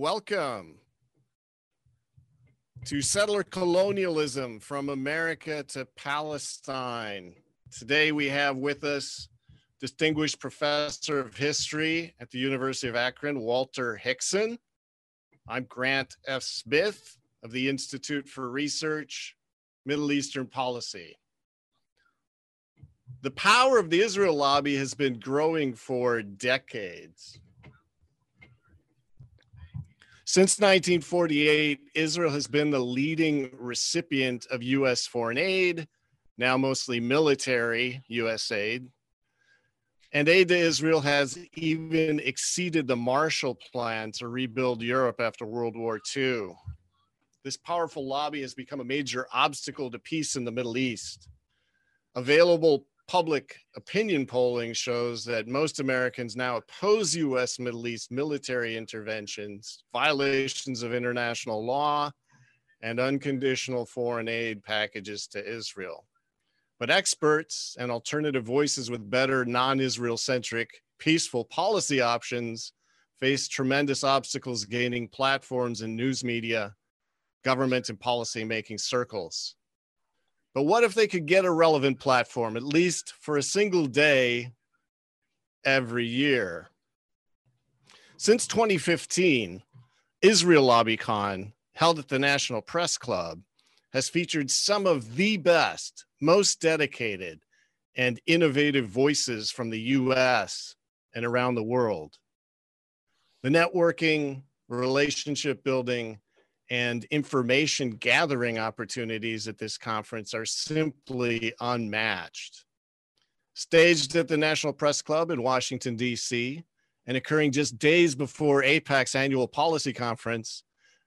Welcome to settler colonialism from America to Palestine. Today we have with us distinguished professor of history at the University of Akron, Walter Hixson. I'm Grant F. Smith of the Institute for Research, Middle Eastern Policy. The power of the Israel lobby has been growing for decades. Since 1948, Israel has been the leading recipient of U.S. foreign aid, now mostly military U.S. aid. And aid to Israel has even exceeded the Marshall Plan to rebuild Europe after World War II. This powerful lobby has become a major obstacle to peace in the Middle East. Available public opinion polling shows that most Americans now oppose U.S. Middle East military interventions, violations of international law, and unconditional foreign aid packages to Israel. But experts and alternative voices with better non Israel centric, peaceful policy options face tremendous obstacles gaining platforms in news media, government, and policy making circles. But what if they could get a relevant platform, at least for a single day every year? Since 2015, Israel LobbyCon, held at the National Press Club, has featured some of the best, most dedicated, and innovative voices from the US and around the world. The networking, relationship building, and information gathering opportunities at this conference are simply unmatched. Staged at the National Press Club in Washington, D.C., and occurring just days before AIPAC's annual policy conference,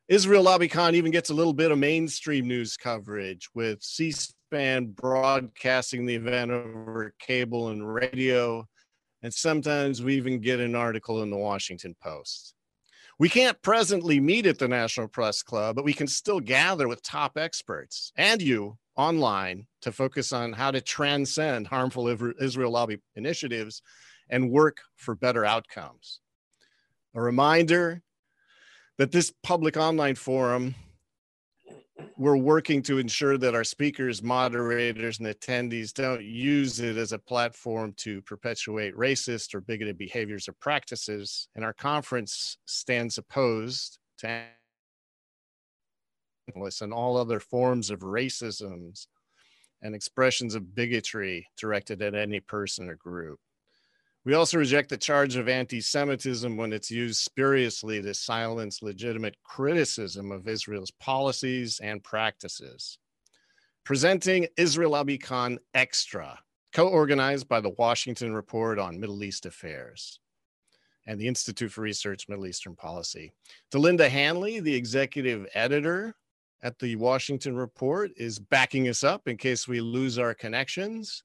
Israel LobbyCon even gets a little bit of mainstream news coverage with C SPAN broadcasting the event over cable and radio. And sometimes we even get an article in the Washington Post. We can't presently meet at the National Press Club, but we can still gather with top experts and you online to focus on how to transcend harmful Israel lobby initiatives and work for better outcomes. A reminder that this public online forum we're working to ensure that our speakers, moderators, and attendees don't use it as a platform to perpetuate racist or bigoted behaviors or practices. And our conference stands opposed to and all other forms of racisms and expressions of bigotry directed at any person or group. We also reject the charge of anti Semitism when it's used spuriously to silence legitimate criticism of Israel's policies and practices. Presenting Israel LobbyCon Extra, co organized by the Washington Report on Middle East Affairs and the Institute for Research Middle Eastern Policy. Delinda Hanley, the executive editor at the Washington Report, is backing us up in case we lose our connections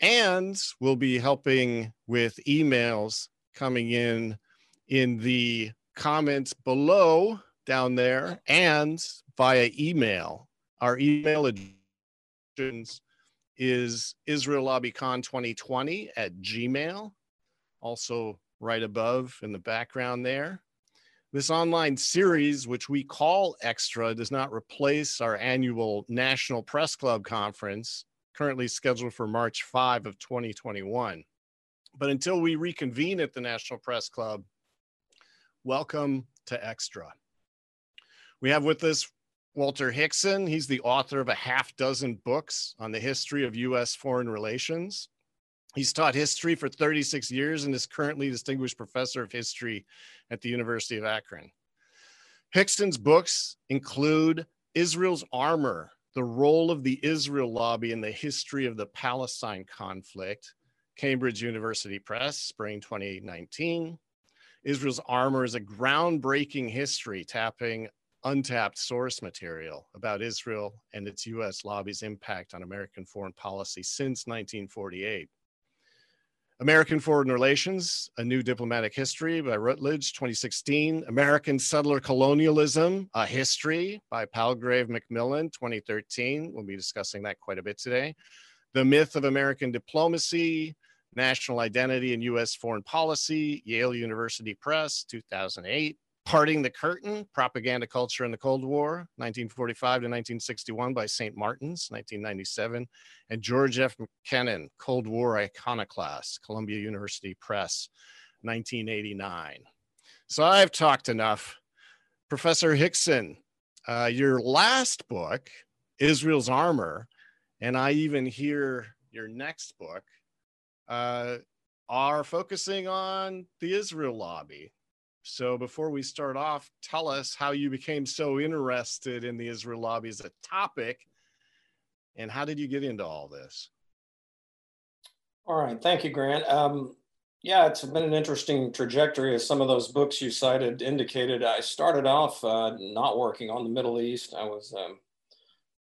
and we'll be helping with emails coming in in the comments below down there and via email. Our email address is israellobbycon2020 at gmail, also right above in the background there. This online series, which we call Extra, does not replace our annual National Press Club conference currently scheduled for March 5 of 2021. But until we reconvene at the National Press Club, welcome to Extra. We have with us Walter Hixson. He's the author of a half dozen books on the history of U.S. foreign relations. He's taught history for 36 years and is currently distinguished professor of history at the University of Akron. Hixson's books include Israel's Armor, the role of the Israel lobby in the history of the Palestine conflict, Cambridge University Press, spring 2019. Israel's armor is a groundbreaking history tapping untapped source material about Israel and its US lobby's impact on American foreign policy since 1948. American Foreign Relations, A New Diplomatic History by Routledge, 2016. American Settler Colonialism, A History by Palgrave Macmillan, 2013. We'll be discussing that quite a bit today. The Myth of American Diplomacy, National Identity and U.S. Foreign Policy, Yale University Press, 2008. Parting the Curtain Propaganda Culture in the Cold War, 1945 to 1961 by St. Martin's, 1997. And George F. Kennan, Cold War Iconoclast, Columbia University Press, 1989. So I've talked enough. Professor Hixson, uh, your last book, Israel's Armor, and I even hear your next book, uh, are focusing on the Israel lobby. So before we start off, tell us how you became so interested in the Israel lobby as a topic and how did you get into all this? All right. Thank you, Grant. Um, yeah, it's been an interesting trajectory as some of those books you cited indicated. I started off uh, not working on the Middle East. I was a um,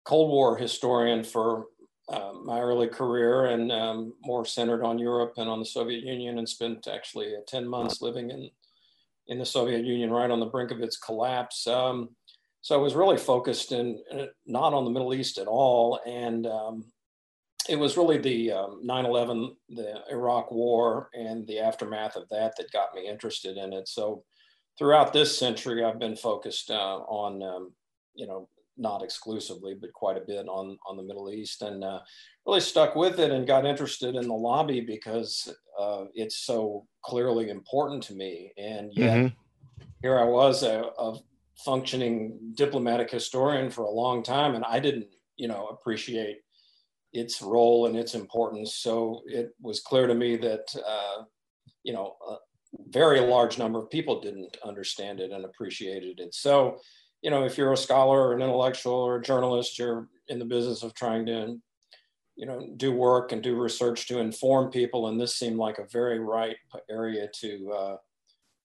Cold War historian for uh, my early career and um, more centered on Europe and on the Soviet Union and spent actually uh, 10 months living in, in the Soviet Union right on the brink of its collapse. Um, so I was really focused in, in, not on the Middle East at all. And um, it was really the um, 9-11, the Iraq war and the aftermath of that that got me interested in it. So throughout this century, I've been focused uh, on, um, you know, not exclusively, but quite a bit on on the Middle East, and uh, really stuck with it and got interested in the lobby because uh, it's so clearly important to me. And yet, mm-hmm. here I was, a, a, functioning diplomatic historian for a long time, and I didn't, you know, appreciate its role and its importance. So it was clear to me that, uh, you know. a very large number of people didn't understand it and appreciated it. So you know, if you're a scholar or an intellectual or a journalist, you're in the business of trying to, you know, do work and do research to inform people. And this seemed like a very right area to uh,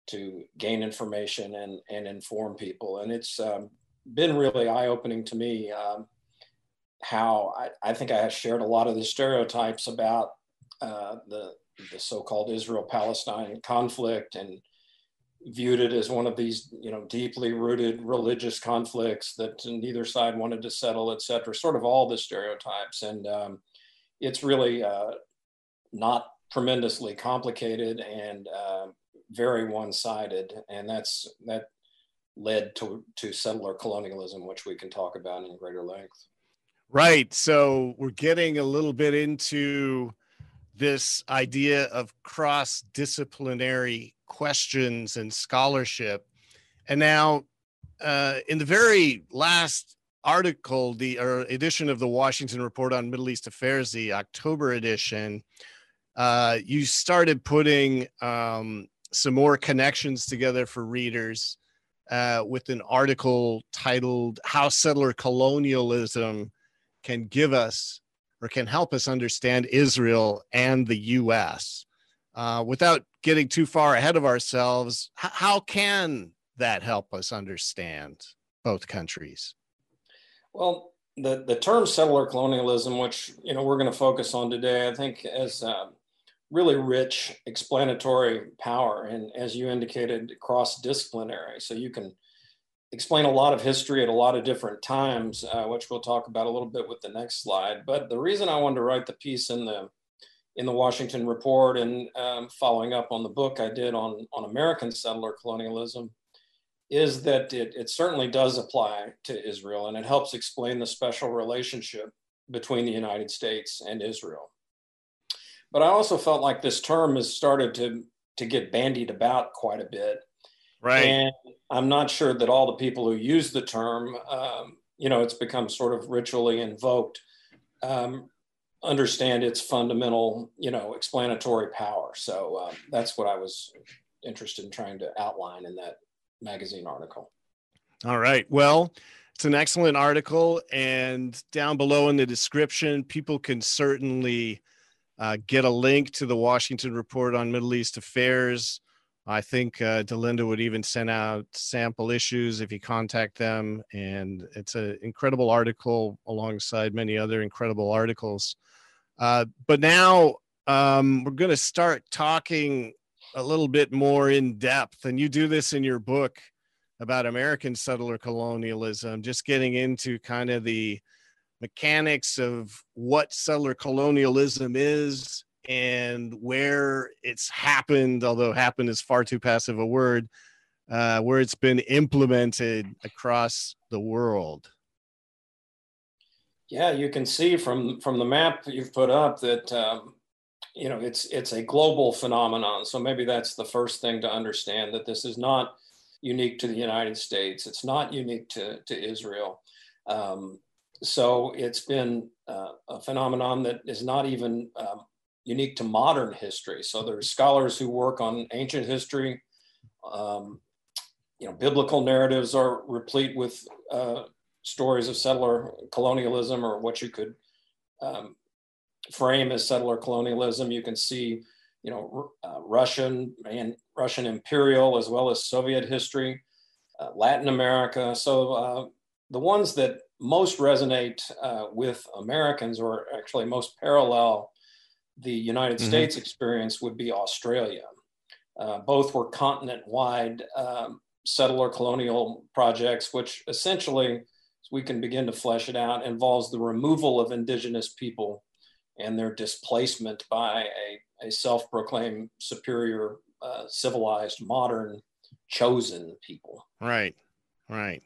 to gain information and and inform people. And it's um, been really eye opening to me um, how I, I think I have shared a lot of the stereotypes about uh, the the so-called Israel-Palestine conflict and viewed it as one of these, you know, deeply rooted religious conflicts that neither side wanted to settle, et cetera, sort of all the stereotypes. And um, it's really uh, not tremendously complicated and uh, very one-sided. And that's, that led to, to settler colonialism, which we can talk about in greater length. Right. So we're getting a little bit into this idea of cross disciplinary questions and scholarship. And now, uh, in the very last article, the edition of the Washington Report on Middle East Affairs, the October edition, uh, you started putting um, some more connections together for readers uh, with an article titled How Settler Colonialism Can Give Us or Can Help Us Understand Israel and the US. Uh, without getting too far ahead of ourselves, h- how can that help us understand both countries? Well, the, the term settler colonialism, which you know we're going to focus on today, I think has uh, really rich explanatory power, and as you indicated, cross-disciplinary. So you can explain a lot of history at a lot of different times, uh, which we'll talk about a little bit with the next slide. But the reason I wanted to write the piece in the in the Washington Report and um, following up on the book I did on, on American settler colonialism is that it, it certainly does apply to Israel and it helps explain the special relationship between the United States and Israel. But I also felt like this term has started to, to get bandied about quite a bit. Right. And I'm not sure that all the people who use the term, um, you know, it's become sort of ritually invoked. Um, understand its fundamental, you know, explanatory power. So um, that's what I was interested in trying to outline in that magazine article. All right. Well, it's an excellent article, and down below in the description, people can certainly uh, get a link to the Washington Report on Middle East Affairs. I think uh, Delinda would even send out sample issues if you contact them. And it's an incredible article alongside many other incredible articles. Uh, but now um, we're going to start talking a little bit more in depth. And you do this in your book about American settler colonialism, just getting into kind of the mechanics of what settler colonialism is and where it's happened, although happened is far too passive a word, uh, where it's been implemented across the world. Yeah, you can see from from the map that you've put up that um, you know it's it's a global phenomenon. So maybe that's the first thing to understand that this is not unique to the United States. It's not unique to to Israel. Um, so it's been uh, a phenomenon that is not even um, unique to modern history. So there's scholars who work on ancient history. Um, you know, biblical narratives are replete with uh, stories of settler colonialism or what you could um, frame as settler colonialism. You can see, you know, uh, Russian and Russian imperial as well as Soviet history, uh, Latin America. So uh, the ones that most resonate uh, with Americans or actually most parallel the United mm-hmm. States experience would be Australia. Uh, both were continent wide um, settler colonial projects, which essentially we can begin to flesh it out, involves the removal of indigenous people and their displacement by a, a self proclaimed superior, uh, civilized, modern, chosen people. Right, right.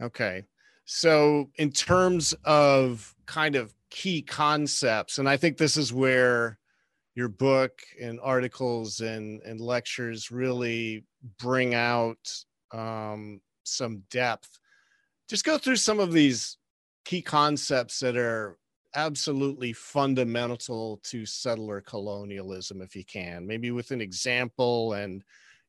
Okay. So, in terms of kind of key concepts, and I think this is where your book and articles and, and lectures really bring out um, some depth just go through some of these key concepts that are absolutely fundamental to settler colonialism if you can. Maybe with an example and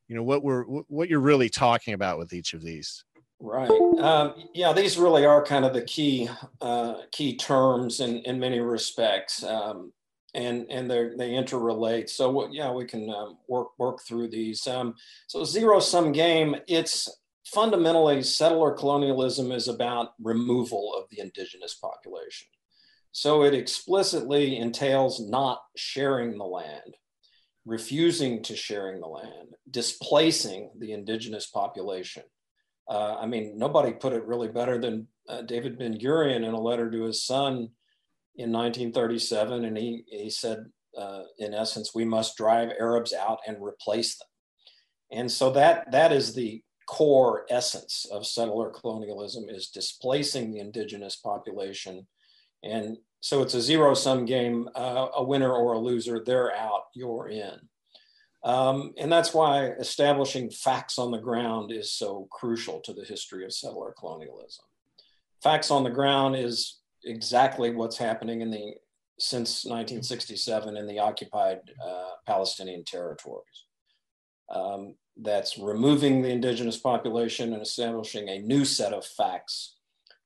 you know what we're what you're really talking about with each of these. Right. Um, yeah these really are kind of the key uh, key terms in in many respects um, and and they they interrelate. So yeah we can um, work work through these. Um, so zero sum game it's fundamentally, settler colonialism is about removal of the indigenous population. So it explicitly entails not sharing the land, refusing to sharing the land, displacing the indigenous population. Uh, I mean, nobody put it really better than uh, David Ben Gurion in a letter to his son in 1937. And he, he said, uh, in essence, we must drive Arabs out and replace them. And so that, that is the core essence of settler colonialism is displacing the indigenous population. And so it's a zero sum game, uh, a winner or a loser, they're out, you're in. Um, and that's why establishing facts on the ground is so crucial to the history of settler colonialism. Facts on the ground is exactly what's happening in the since 1967 in the occupied uh, Palestinian territories. Um, that's removing the indigenous population and establishing a new set of facts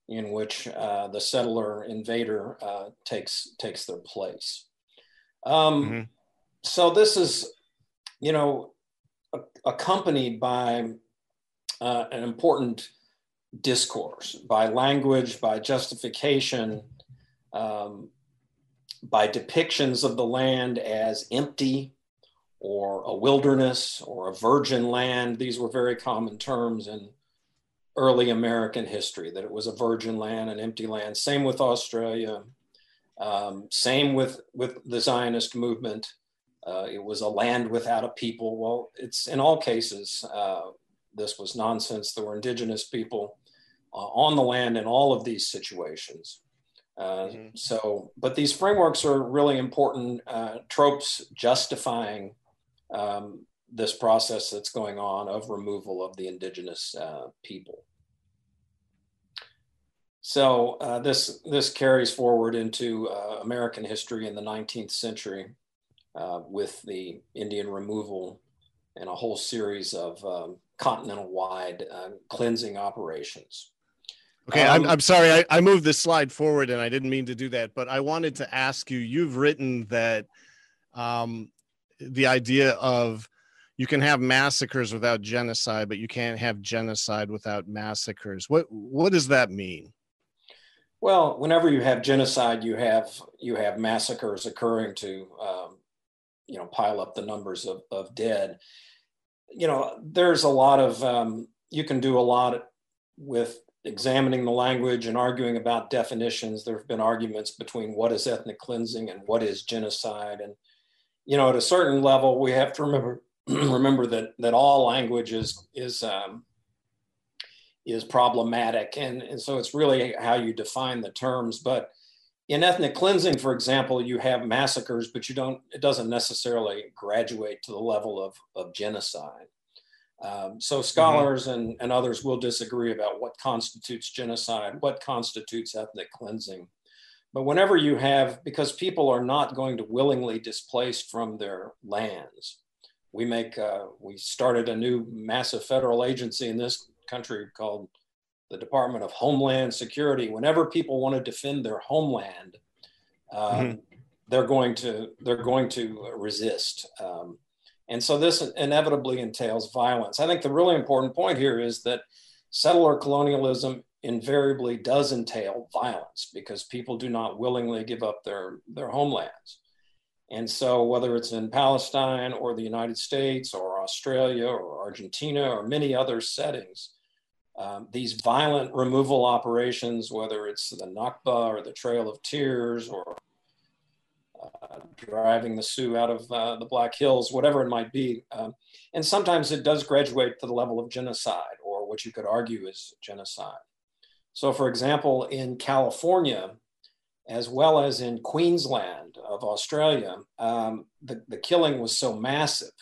in which uh, the settler invader uh, takes takes their place. Um, mm-hmm. So this is, you know, a- accompanied by uh, an important discourse, by language, by justification, um, by depictions of the land as empty or a wilderness or a virgin land. These were very common terms in early American history, that it was a virgin land, an empty land. Same with Australia. Um, same with, with the Zionist movement. Uh, it was a land without a people. Well, it's in all cases, uh, this was nonsense. There were indigenous people uh, on the land in all of these situations. Uh, mm-hmm. So, but these frameworks are really important uh, tropes justifying um, this process that's going on of removal of the indigenous uh, people. So uh, this this carries forward into uh, American history in the 19th century uh, with the Indian removal and a whole series of um, continental-wide uh, cleansing operations. Okay, um, I'm, I'm sorry, I, I moved this slide forward and I didn't mean to do that, but I wanted to ask you. You've written that um, the idea of you can have massacres without genocide, but you can't have genocide without massacres. What what does that mean? Well, whenever you have genocide, you have you have massacres occurring to um, you know pile up the numbers of, of dead. You know, there's a lot of um, you can do a lot with examining the language and arguing about definitions. There have been arguments between what is ethnic cleansing and what is genocide, and you know, at a certain level, we have to remember remember that that all language is is um, is problematic, and and so it's really how you define the terms. But in ethnic cleansing, for example, you have massacres, but you don't. It doesn't necessarily graduate to the level of of genocide. Um, so mm-hmm. scholars mm-hmm. and, and others will disagree about what constitutes genocide, what constitutes ethnic cleansing. But whenever you have, because people are not going to willingly displace from their lands, we make uh, we started a new massive federal agency in this country called the Department of Homeland Security. Whenever people want to defend their homeland, um, mm-hmm. they're going to they're going to resist, um, and so this inevitably entails violence. I think the really important point here is that settler colonialism invariably does entail violence because people do not willingly give up their their homelands. And so, whether it's in Palestine or the United States or Australia or Argentina or many other settings, um, these violent removal operations, whether it's the Nakba or the Trail of Tears or uh, driving the Sioux out of uh, the Black Hills, whatever it might be. Um, and sometimes it does graduate to the level of genocide or what you could argue is genocide. So, for example, in California, as well as in Queensland of Australia, um, the, the killing was so massive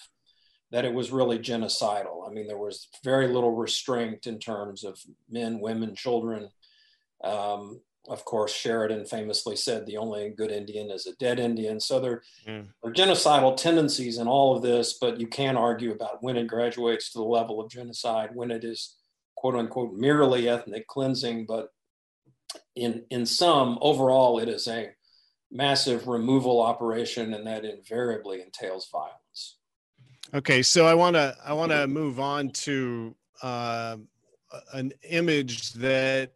that it was really genocidal. I mean, there was very little restraint in terms of men, women, children. Um, of course, Sheridan famously said the only good Indian is a dead Indian. So there, mm. there are genocidal tendencies in all of this, but you can argue about when it graduates to the level of genocide, when it is quote unquote merely ethnic cleansing, but in in some overall it is a massive removal operation and that invariably entails violence. Okay so i want to i want to move on to uh, an image that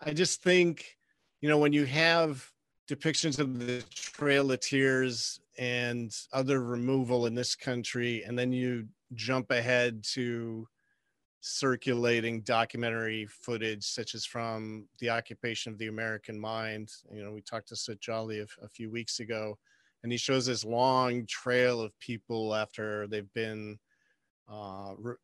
i just think you know when you have depictions of the trail of tears and other removal in this country and then you jump ahead to circulating documentary footage, such as from the occupation of the American mind. You know, we talked to Sut Jhally a, a few weeks ago, and he shows this long trail of people after they've been uh, re-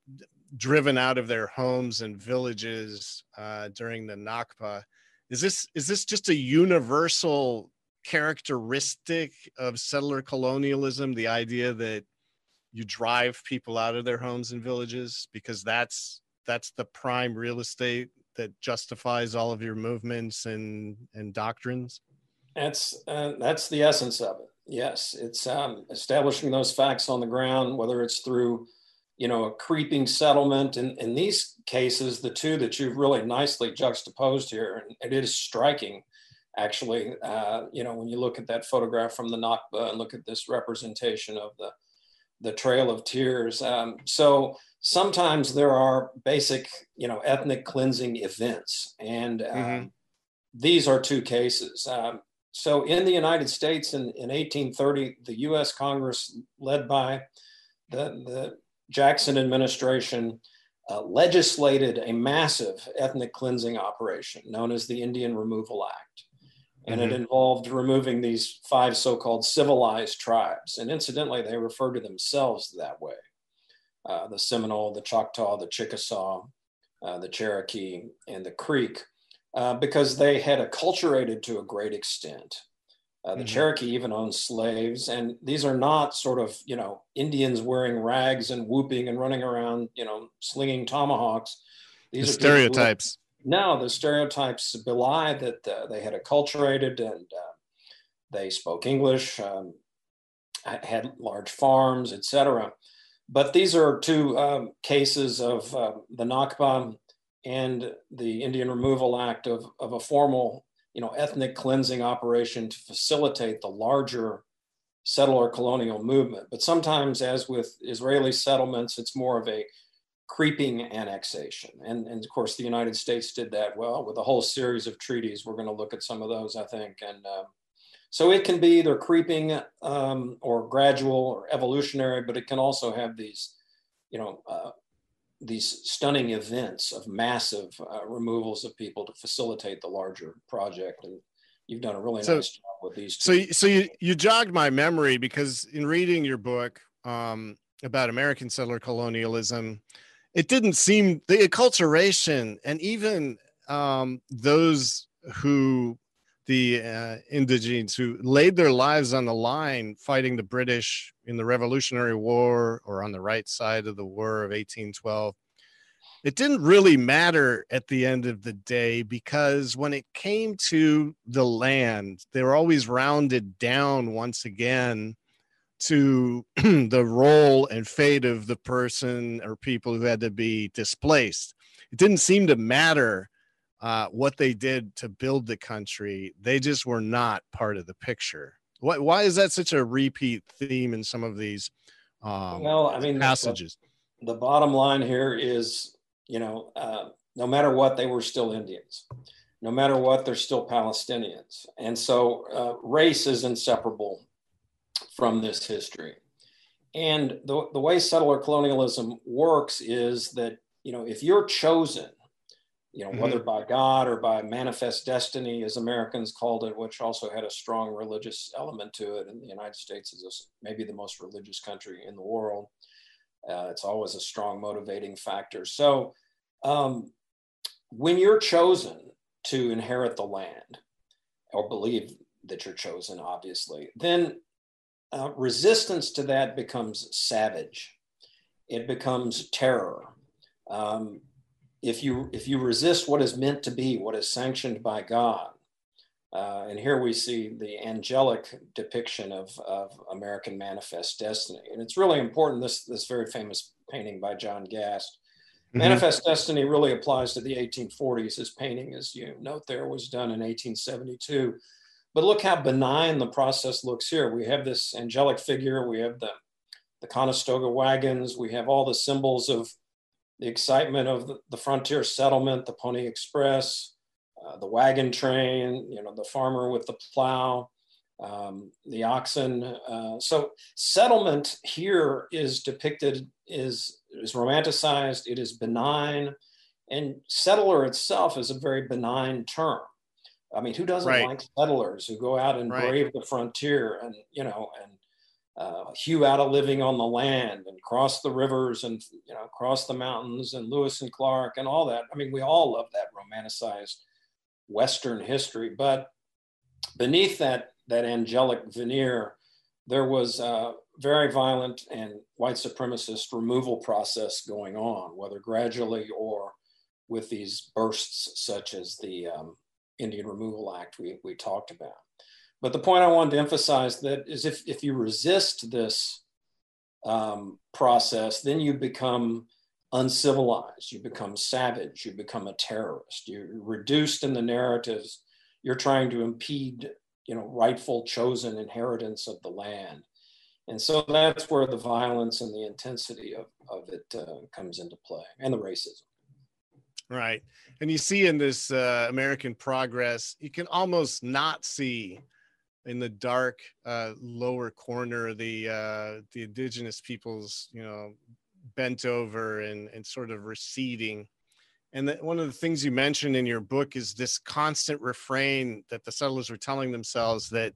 driven out of their homes and villages uh, during the Nakba. Is this is this just a universal characteristic of settler colonialism? The idea that you drive people out of their homes and villages because that's that's the prime real estate that justifies all of your movements and and doctrines? That's uh, that's the essence of it. Yes it's um, establishing those facts on the ground whether it's through you know a creeping settlement. And in these cases the two that you've really nicely juxtaposed here and it is striking actually uh, you know when you look at that photograph from the nakba and look at this representation of the the Trail of Tears. Um, so sometimes there are basic, you know, ethnic cleansing events, and um, mm-hmm. these are two cases. Um, so in the United States in, in 1830, the U.S. Congress, led by the, the Jackson administration, uh, legislated a massive ethnic cleansing operation known as the Indian Removal Act and mm-hmm. it involved removing these five so-called civilized tribes. And incidentally, they refer to themselves that way: uh, the Seminole, the Choctaw, the Chickasaw, uh, the Cherokee, and the Creek, uh, because they had acculturated to a great extent. Uh, the mm-hmm. Cherokee even owned slaves, and these are not sort of you know Indians wearing rags and whooping and running around, you know, slinging tomahawks. These the are stereotypes no, the stereotypes belie that uh, they had acculturated and uh, they spoke English, um, had large farms, etc. But these are two um, cases of uh, the Nakba and the Indian Removal Act of, of a formal, you know, ethnic cleansing operation to facilitate the larger settler colonial movement. But sometimes, as with Israeli settlements, it's more of a creeping annexation. And, and of course, the United States did that well with a whole series of treaties. We're going to look at some of those, I think. And uh, so it can be either creeping um, or gradual or evolutionary, but it can also have these, you know, uh, these stunning events of massive uh, removals of people to facilitate the larger project. And you've done a really so, nice job with these. Two. So, so you, you jogged my memory because in reading your book, um, about American settler colonialism, it didn't seem the acculturation and even um, those who the uh, indigenes who laid their lives on the line fighting the British in the Revolutionary War or on the right side of the War of 1812. It didn't really matter at the end of the day because when it came to the land, they were always rounded down once again to the role and fate of the person or people who had to be displaced. It didn't seem to matter uh, what they did to build the country. They just were not part of the picture. Why, why is that such a repeat theme in some of these um, well, I mean, passages? The, the, bottom line here is, you know, uh, no matter what, they were still Indians. No matter what, they're still Palestinians. And so uh, race is inseparable from this history. And the, the way settler colonialism works is that, you know, if you're chosen, you know, mm-hmm. whether by God or by manifest destiny, as Americans called it, which also had a strong religious element to it. And the United States is a, maybe the most religious country in the world. Uh, it's always a strong motivating factor. So, um, when you're chosen to inherit the land, or believe that you're chosen, obviously, then uh, resistance to that becomes savage. It becomes terror. Um, if you if you resist what is meant to be, what is sanctioned by God, uh, and here we see the angelic depiction of, of American manifest destiny, and it's really important. This this very famous painting by John Gast. Mm-hmm. Manifest Destiny really applies to the 1840s. His painting, as you note there, was done in 1872 but look how benign the process looks here. We have this angelic figure, we have the, the Conestoga wagons, we have all the symbols of the excitement of the, the frontier settlement, the Pony Express, uh, the wagon train, you know, the farmer with the plow, um, the oxen. Uh, so settlement here is depicted is is romanticized. It is benign, and settler itself is a very benign term. I mean, who doesn't right. like settlers who go out and right. brave the frontier and, you know, and uh, hew out a living on the land and cross the rivers and, you know, cross the mountains and Lewis and Clark and all that. I mean, we all love that romanticized Western history. But beneath that, that angelic veneer, there was a very violent and white supremacist removal process going on, whether gradually or with these bursts such as the um, Indian Removal Act we, we talked about. But the point I wanted to emphasize that is if, if you resist this um, process, then you become uncivilized, you become savage, you become a terrorist. You're reduced in the narratives. You're trying to impede, you know, rightful chosen inheritance of the land. And so that's where the violence and the intensity of, of it uh, comes into play and the racism. Right. And you see in this uh, American progress, you can almost not see in the dark uh, lower corner the uh, the indigenous peoples, you know, bent over and, and sort of receding. And that one of the things you mentioned in your book is this constant refrain that the settlers were telling themselves that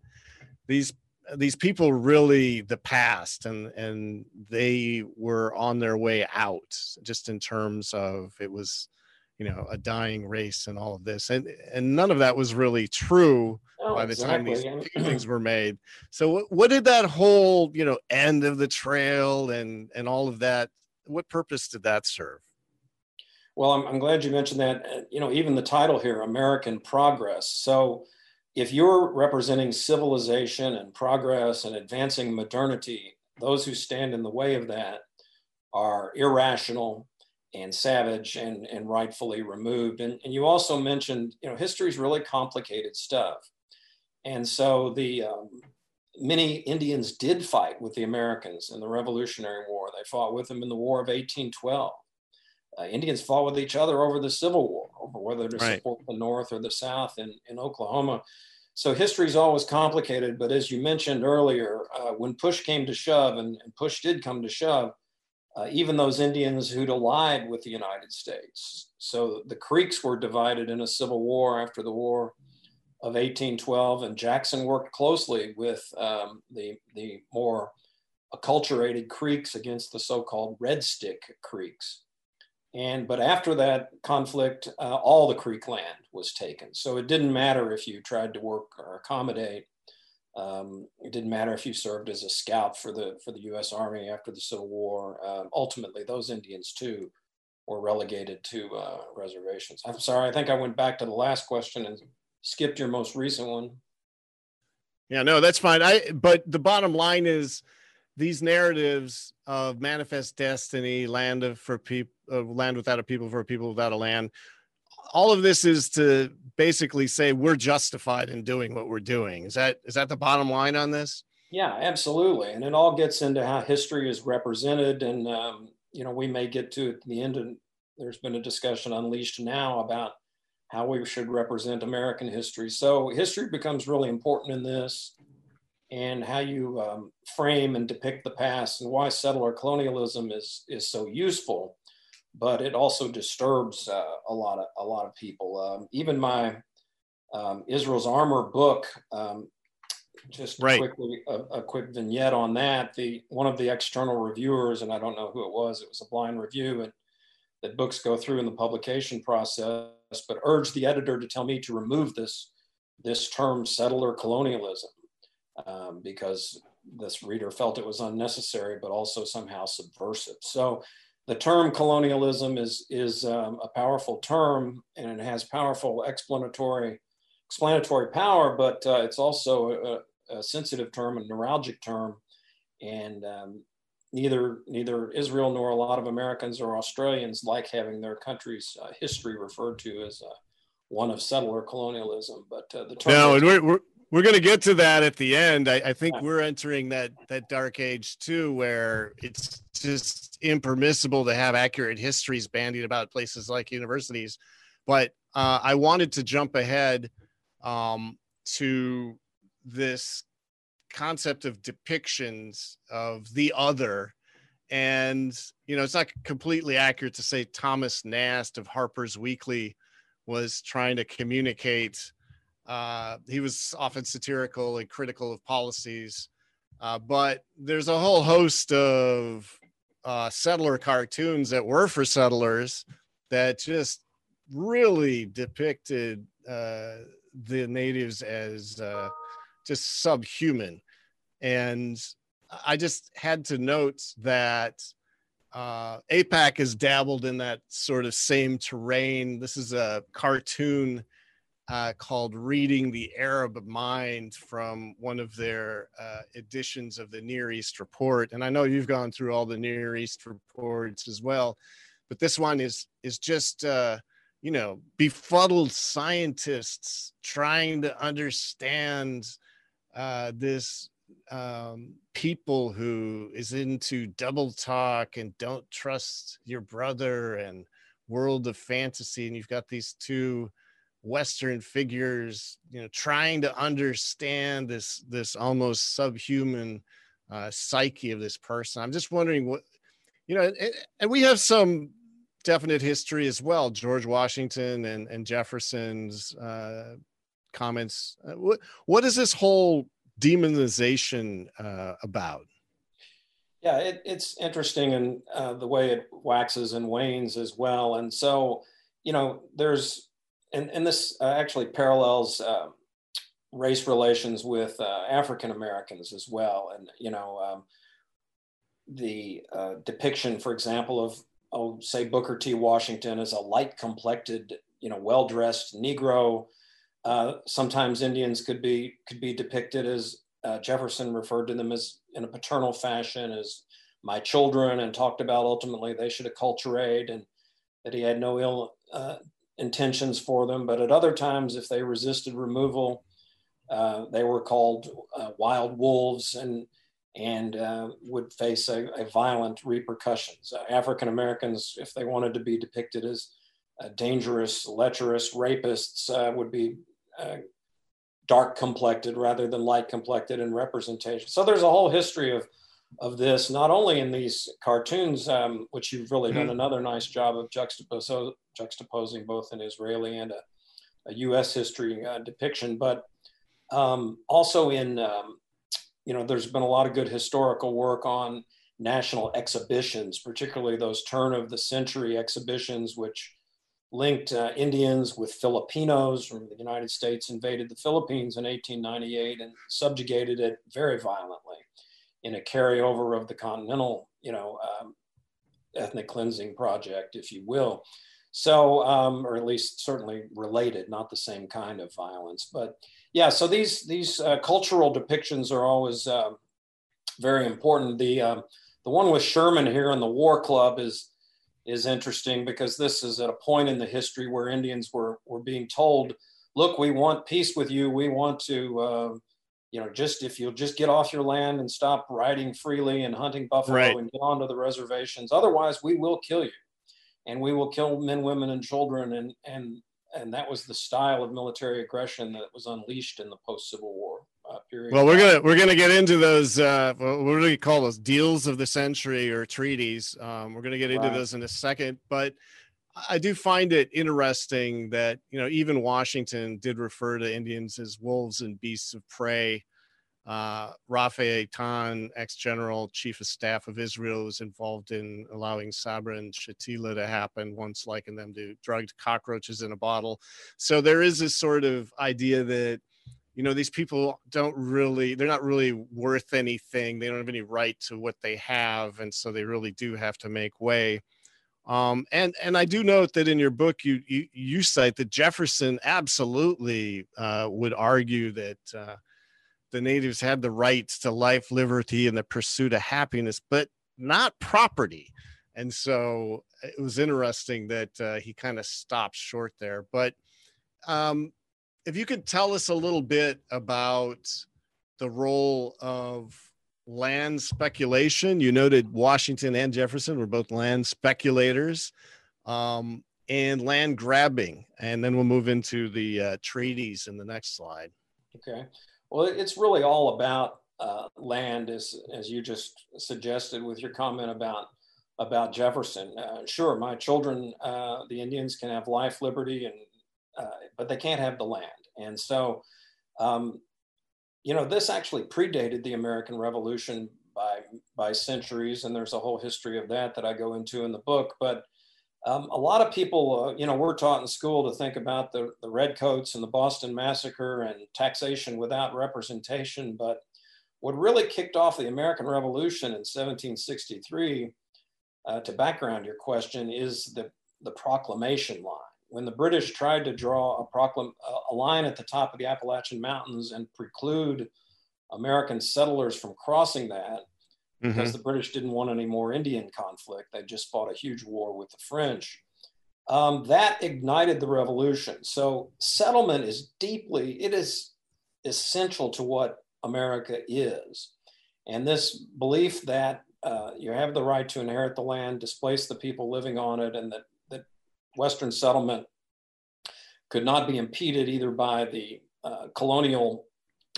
these these people really the past and and they were on their way out just in terms of it was you know a dying race and all of this and and none of that was really true oh, by the exactly. time these things were made so what, what did that whole you know end of the trail and and all of that what purpose did that serve well i'm, I'm glad you mentioned that you know even the title here american progress so if you're representing civilization and progress and advancing modernity those who stand in the way of that are irrational and savage and, and rightfully removed. And, and you also mentioned, you know, history is really complicated stuff. And so the um, many Indians did fight with the Americans in the Revolutionary War. They fought with them in the War of 1812. Uh, Indians fought with each other over the Civil War, over whether to right. support the North or the South in, in Oklahoma. So history is always complicated. But as you mentioned earlier, uh, when push came to shove, and, and push did come to shove, uh, even those Indians who'd allied with the United States. So the Creeks were divided in a civil war after the War of 1812, and Jackson worked closely with um, the, the more acculturated Creeks against the so-called Red Stick Creeks. And but after that conflict, uh, all the Creek land was taken. So it didn't matter if you tried to work or accommodate. Um, it didn't matter if you served as a scout for the for the U.S. Army after the Civil War. Um, ultimately, those Indians too were relegated to uh, reservations. I'm sorry, I think I went back to the last question and skipped your most recent one. Yeah, no, that's fine. I but the bottom line is these narratives of manifest destiny, land of for people, uh, land without a people for a people without a land. All of this is to basically say we're justified in doing what we're doing. Is that is that the bottom line on this? Yeah, absolutely. And it all gets into how history is represented, and um, you know we may get to it at the end. And there's been a discussion unleashed now about how we should represent American history. So history becomes really important in this and how you um, frame and depict the past and why settler colonialism is, is so useful. But it also disturbs uh, a lot of a lot of people. Um, even my um, Israel's Armor book, um, just right. quickly a, a, quick vignette on that. The one of the external reviewers, and I don't know who it was. It was a blind review, and that books go through in the publication process. But urged the editor to tell me to remove this this term settler colonialism um, because this reader felt it was unnecessary, but also somehow subversive. So the term colonialism is, is um, a powerful term and it has powerful explanatory, explanatory power, but uh, it's also a, a, sensitive term, a neuralgic term. And um, neither, neither Israel nor a lot of Americans or Australians like having their country's uh, history referred to as uh, one of settler colonialism. But uh, the term. No, and we're, we're, we're going to get to that at the end. I, I, think we're entering that that dark age too, where it's just impermissible to have accurate histories bandied about places like universities. But uh, I wanted to jump ahead um, to this concept of depictions of the other, and you know, it's not completely accurate to say Thomas Nast of Harper's Weekly was trying to communicate uh, he was often satirical and critical of policies, uh, but there's a whole host of uh, settler cartoons that were for settlers that just really depicted uh, the natives as uh, just subhuman. And I just had to note that uh, AIPAC has dabbled in that sort of same terrain. This is a cartoon uh, called Reading the Arab Mind from one of their uh, editions of the Near East Report. And I know you've gone through all the Near East reports as well, but this one is is just uh, you know befuddled scientists trying to understand uh, this um, people who is into double talk and don't trust your brother and world of fantasy, and you've got these two western figures you know trying to understand this this almost subhuman uh, psyche of this person. I'm just wondering what you know and, and, we have some definite history as well. George washington and, and jefferson's uh, comments. Uh, what what is this whole demonization uh, about? Yeah it, it's interesting and uh, the way it waxes and wanes as well. And so you know there's and, and this uh, actually parallels uh, race relations with uh, African Americans as well. And, you know, um, the uh, depiction, for example, of, oh, say, Booker T. Washington as a light complected, you know, well dressed Negro. Uh, sometimes Indians could be could be depicted as Jefferson referred to them as in a paternal fashion as my children, and talked about ultimately they should acculturate and that he had no ill uh, intentions for them, but at other times, if they resisted removal, uh, they were called uh, wild wolves and and uh, would face a, a violent repercussions. Uh, African Americans, if they wanted to be depicted as uh, dangerous, lecherous rapists, uh, would be dark complected rather than light complected in representation. So there's a whole history of of this, not only in these cartoons, um, which you've really done mm-hmm. another nice job of juxtapos- juxtaposing both an Israeli and a, a U.S. history uh, depiction, but um, also in um, you know, there's been a lot of good historical work on national exhibitions, particularly those turn of the century exhibitions, which linked uh, Indians with Filipinos from the United States, invaded the Philippines in 1898 and subjugated it very violently in a carryover of the continental, you know, um, ethnic cleansing project, if you will. So, um, or at least certainly related, not the same kind of violence. But yeah, so these these uh, cultural depictions are always uh, very important. The um, the one with Sherman here in the War Club is is interesting because this is at a point in the history where Indians were were being told, "Look, we want peace with you. We want to." Uh, you know, just if you'll just get off your land and stop riding freely and hunting buffalo right. and get onto the reservations. Otherwise, we will kill you, and we will kill men, women, and children. And and and that was the style of military aggression that was unleashed in the post-Civil War uh, period. Well, we're gonna we're gonna get into those. Uh, what do you call those deals of the century or treaties? Um, we're gonna get into right. those in a second, but I do find it interesting that you know even Washington did refer to Indians as wolves and beasts of prey. Uh, Rafi Eitan, ex-general chief of staff of Israel, was involved in allowing Sabra and Shatila to happen, once liking them to drugged cockroaches in a bottle. So there is this sort of idea that you know these people don't really they're not really worth anything they don't have any right to what they have and so they really do have to make way um, and and I do note that in your book you you, you cite that Jefferson absolutely uh, would argue that uh, the natives had the rights to life, liberty, and the pursuit of happiness, but not property. And so it was interesting that uh, he kind of stopped short there. But um, if you could tell us a little bit about the role of land speculation. You noted Washington and Jefferson were both land speculators um, and land grabbing. And then we'll move into the uh, treaties in the next slide. Okay. Well, it's really all about uh, land, as, as you just suggested with your comment about about Jefferson. Uh, sure, my children, uh, the Indians, can have life, liberty, and uh, but they can't have the land. And so um, you know, this actually predated the American Revolution by by centuries, and there's a whole history of that that I go into in the book. But um, a lot of people, uh, you know, we're taught in school to think about the, the redcoats and the Boston Massacre and taxation without representation. But what really kicked off the American Revolution in 1763, uh, to background your question, is the, the proclamation line when the British tried to draw a, proclam- a line at the top of the Appalachian Mountains and preclude American settlers from crossing that mm-hmm. because the British didn't want any more Indian conflict. They just fought a huge war with the French. Um, that ignited the revolution. So settlement is deeply, it is essential to what America is. And this belief that uh, you have the right to inherit the land, displace the people living on it, and that Western settlement could not be impeded either by the uh, colonial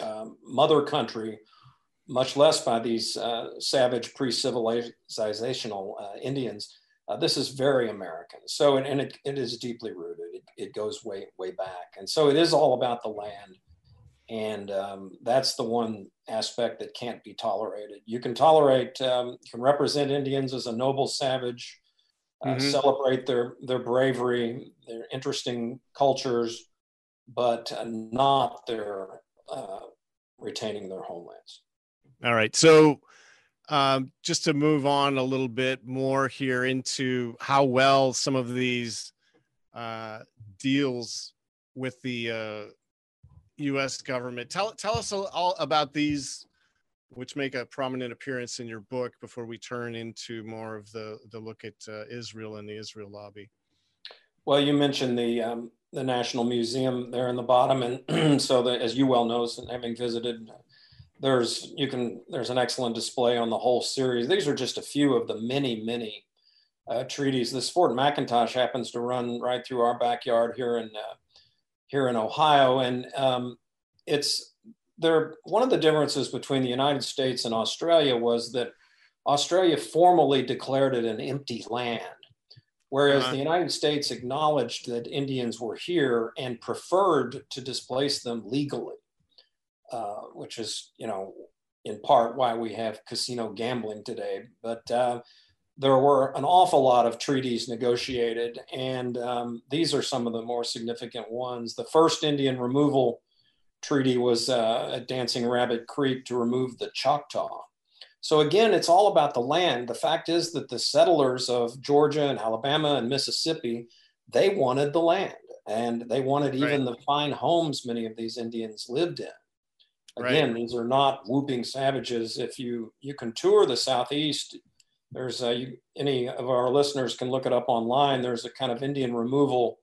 um, mother country, much less by these uh, savage pre-civilizational uh, Indians. Uh, this is very American. So, and, and it, it is deeply rooted. It, it, goes way, way back. And so it is all about the land. And um, that's the one aspect that can't be tolerated. You can tolerate, um, you can represent Indians as a noble savage, uh, mm-hmm. celebrate their their bravery, their interesting cultures, but not their uh, retaining their homelands. All right, so um, just to move on a little bit more here into how well some of these uh, deals with the U.S. Uh, government. Tell tell us all about these which make a prominent appearance in your book before we turn into more of the, the look at uh, Israel and the Israel lobby. Well, you mentioned the um, the National Museum there in the bottom, and so that, as you well know, having visited, there's you can there's an excellent display on the whole series. These are just a few of the many many uh, treaties. This Fort McIntosh happens to run right through our backyard here in uh, here in Ohio, and um, it's there, one of the differences between the United States and Australia was that Australia formally declared it an empty land, whereas uh-huh. the United States acknowledged that Indians were here and preferred to displace them legally, uh, which is, you know, in part why we have casino gambling today. But uh, there were an awful lot of treaties negotiated, and um, these are some of the more significant ones. The first Indian removal treaty was uh, at Dancing Rabbit Creek to remove the Choctaw. So again, it's all about the land. The fact is that the settlers of Georgia and Alabama and Mississippi, they wanted the land and they wanted even right. the fine homes many of these Indians lived in. Again, right. these are not whooping savages. If you you can tour the southeast, there's a, you, any of our listeners can look it up online. There's a kind of Indian removal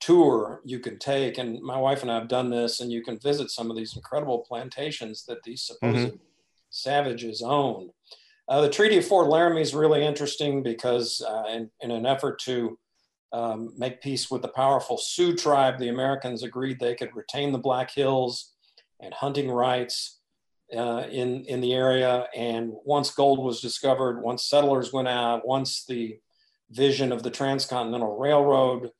tour you can take, and my wife and I have done this, and you can visit some of these incredible plantations that these supposed mm-hmm. savages owned. Uh, the Treaty of Fort Laramie is really interesting because, uh, in, in, an effort to um, make peace with the powerful Sioux tribe, the Americans agreed they could retain the Black Hills and hunting rights uh, in, in the area. And once gold was discovered, once settlers went out, once the vision of the Transcontinental Railroad,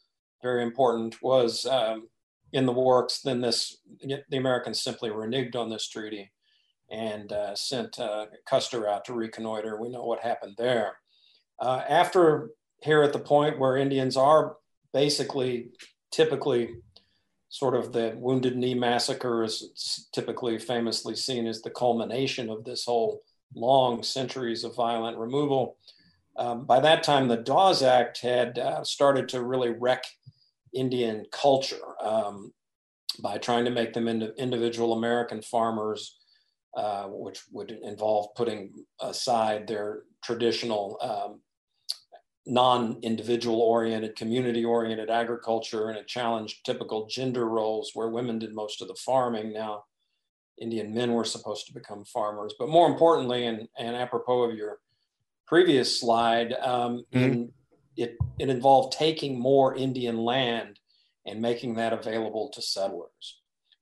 very important, was um, in the works, then this the Americans simply reneged on this treaty and uh, sent uh, Custer out to reconnoiter. We know what happened there. Uh, after here at the point where Indians are basically typically sort of the Wounded Knee Massacre is typically famously seen as the culmination of this whole long centuries of violent removal. Um, by that time, the Dawes Act had uh, started to really wreck Indian culture um, by trying to make them into individual American farmers, uh, which would involve putting aside their traditional um, non-individual oriented, community oriented agriculture, and it challenged typical gender roles where women did most of the farming. Now, Indian men were supposed to become farmers, but more importantly, and, and apropos of your previous slide, um, mm-hmm. in, it, it involved taking more Indian land and making that available to settlers.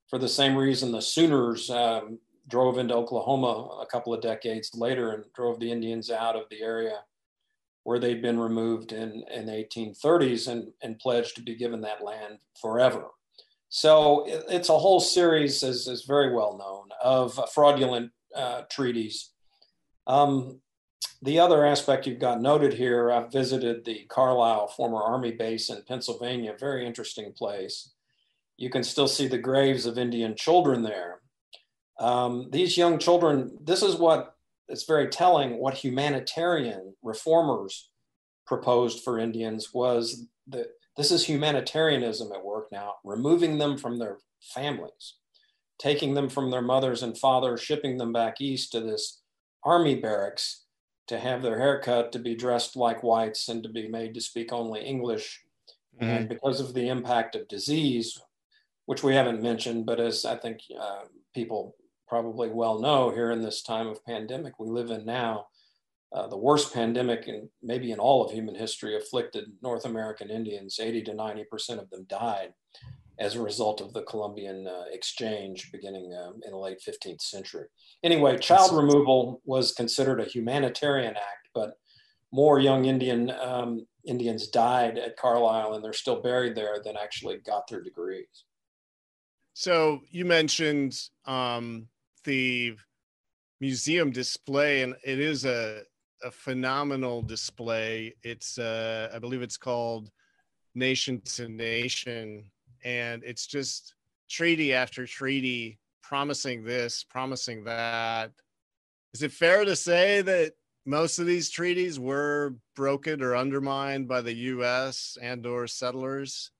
For the same reason, the Sooners um, drove into Oklahoma a couple of decades later and drove the Indians out of the area where they'd been removed in, in the 1830s and, and pledged to be given that land forever. So it, it's a whole series, as is very well known, of fraudulent uh, treaties. Um, the other aspect you've got noted here, I've visited the Carlisle former Army base in Pennsylvania, very interesting place. You can still see the graves of Indian children there. Um, these young children, this is what it's very telling what humanitarian reformers proposed for Indians was that this is humanitarianism at work now, removing them from their families, taking them from their mothers and fathers, shipping them back east to this army barracks to have their hair cut, to be dressed like whites, and to be made to speak only English. Mm-hmm. And because of the impact of disease, which we haven't mentioned, but as I think uh, people probably well know here in this time of pandemic we live in now, uh, the worst pandemic and maybe in all of human history afflicted North American Indians. 80 to 90% of them died as a result of the Columbian uh, exchange beginning um, in the late 15th century. Anyway, child removal was considered a humanitarian act, but more young Indian um, Indians died at Carlisle and they're still buried there than actually got their degrees. So you mentioned um, the museum display, and it is a a phenomenal display. It's uh, I believe it's called Nation to Nation, and it's just treaty after treaty promising this, promising that. Is it fair to say that most of these treaties were broken or undermined by the U.S. and or settlers?